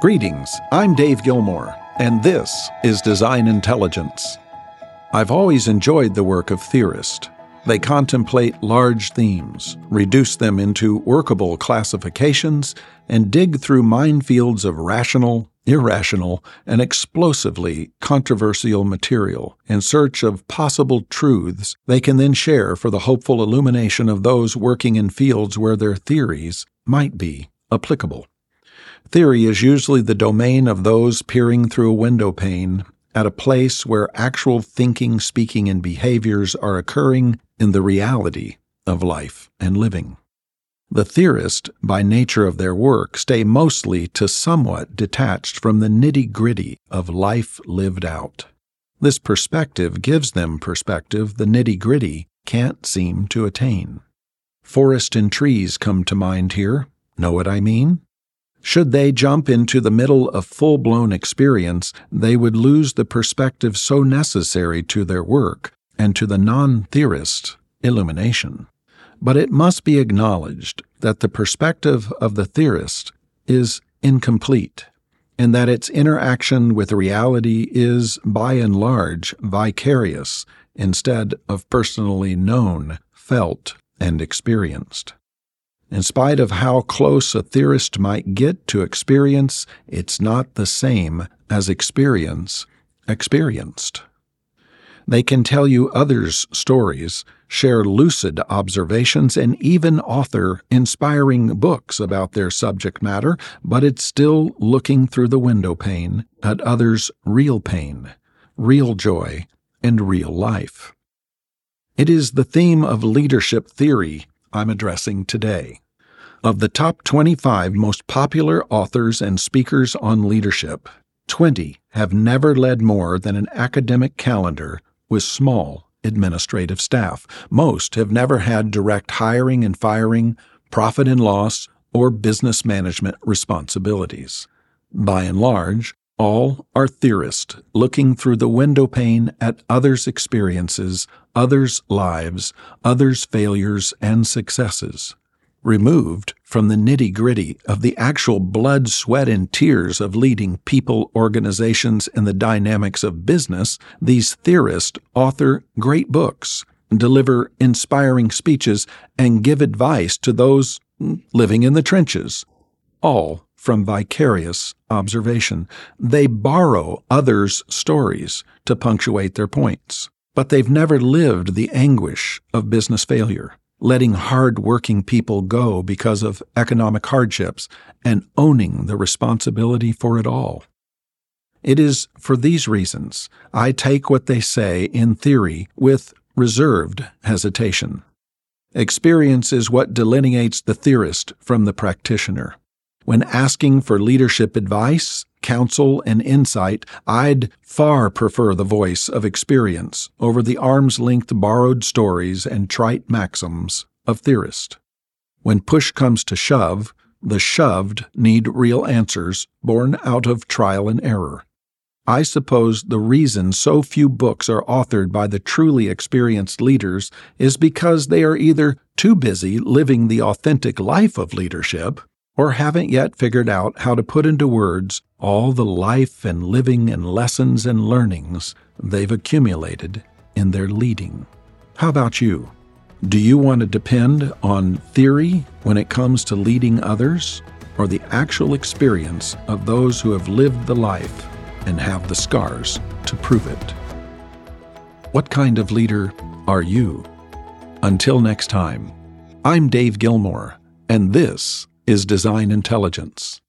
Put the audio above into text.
Greetings, I'm Dave Gilmore, and this is Design Intelligence. I've always enjoyed the work of theorists. They contemplate large themes, reduce them into workable classifications, and dig through minefields of rational, irrational, and explosively controversial material in search of possible truths they can then share for the hopeful illumination of those working in fields where their theories might be applicable. Theory is usually the domain of those peering through a window pane at a place where actual thinking, speaking, and behaviors are occurring in the reality of life and living. The theorists, by nature of their work, stay mostly to somewhat detached from the nitty gritty of life lived out. This perspective gives them perspective the nitty gritty can't seem to attain. Forest and trees come to mind here. Know what I mean? Should they jump into the middle of full blown experience, they would lose the perspective so necessary to their work and to the non theorist illumination. But it must be acknowledged that the perspective of the theorist is incomplete, and that its interaction with reality is, by and large, vicarious instead of personally known, felt, and experienced. In spite of how close a theorist might get to experience, it's not the same as experience experienced. They can tell you others' stories, share lucid observations, and even author inspiring books about their subject matter, but it's still looking through the window pane at others' real pain, real joy, and real life. It is the theme of leadership theory I'm addressing today. Of the top 25 most popular authors and speakers on leadership, 20 have never led more than an academic calendar with small administrative staff. Most have never had direct hiring and firing, profit and loss, or business management responsibilities. By and large, all are theorists looking through the window pane at others' experiences, others' lives, others' failures and successes. Removed from the nitty gritty of the actual blood, sweat, and tears of leading people, organizations, and the dynamics of business, these theorists author great books, deliver inspiring speeches, and give advice to those living in the trenches. All from vicarious observation. They borrow others' stories to punctuate their points, but they've never lived the anguish of business failure, letting hard-working people go because of economic hardships and owning the responsibility for it all. It is for these reasons I take what they say in theory with reserved hesitation. Experience is what delineates the theorist from the practitioner. When asking for leadership advice, counsel, and insight, I'd far prefer the voice of experience over the arm's length borrowed stories and trite maxims of theorists. When push comes to shove, the shoved need real answers born out of trial and error. I suppose the reason so few books are authored by the truly experienced leaders is because they are either too busy living the authentic life of leadership or haven't yet figured out how to put into words all the life and living and lessons and learnings they've accumulated in their leading. How about you? Do you want to depend on theory when it comes to leading others, or the actual experience of those who have lived the life and have the scars to prove it? What kind of leader are you? Until next time, I'm Dave Gilmore, and this is design intelligence.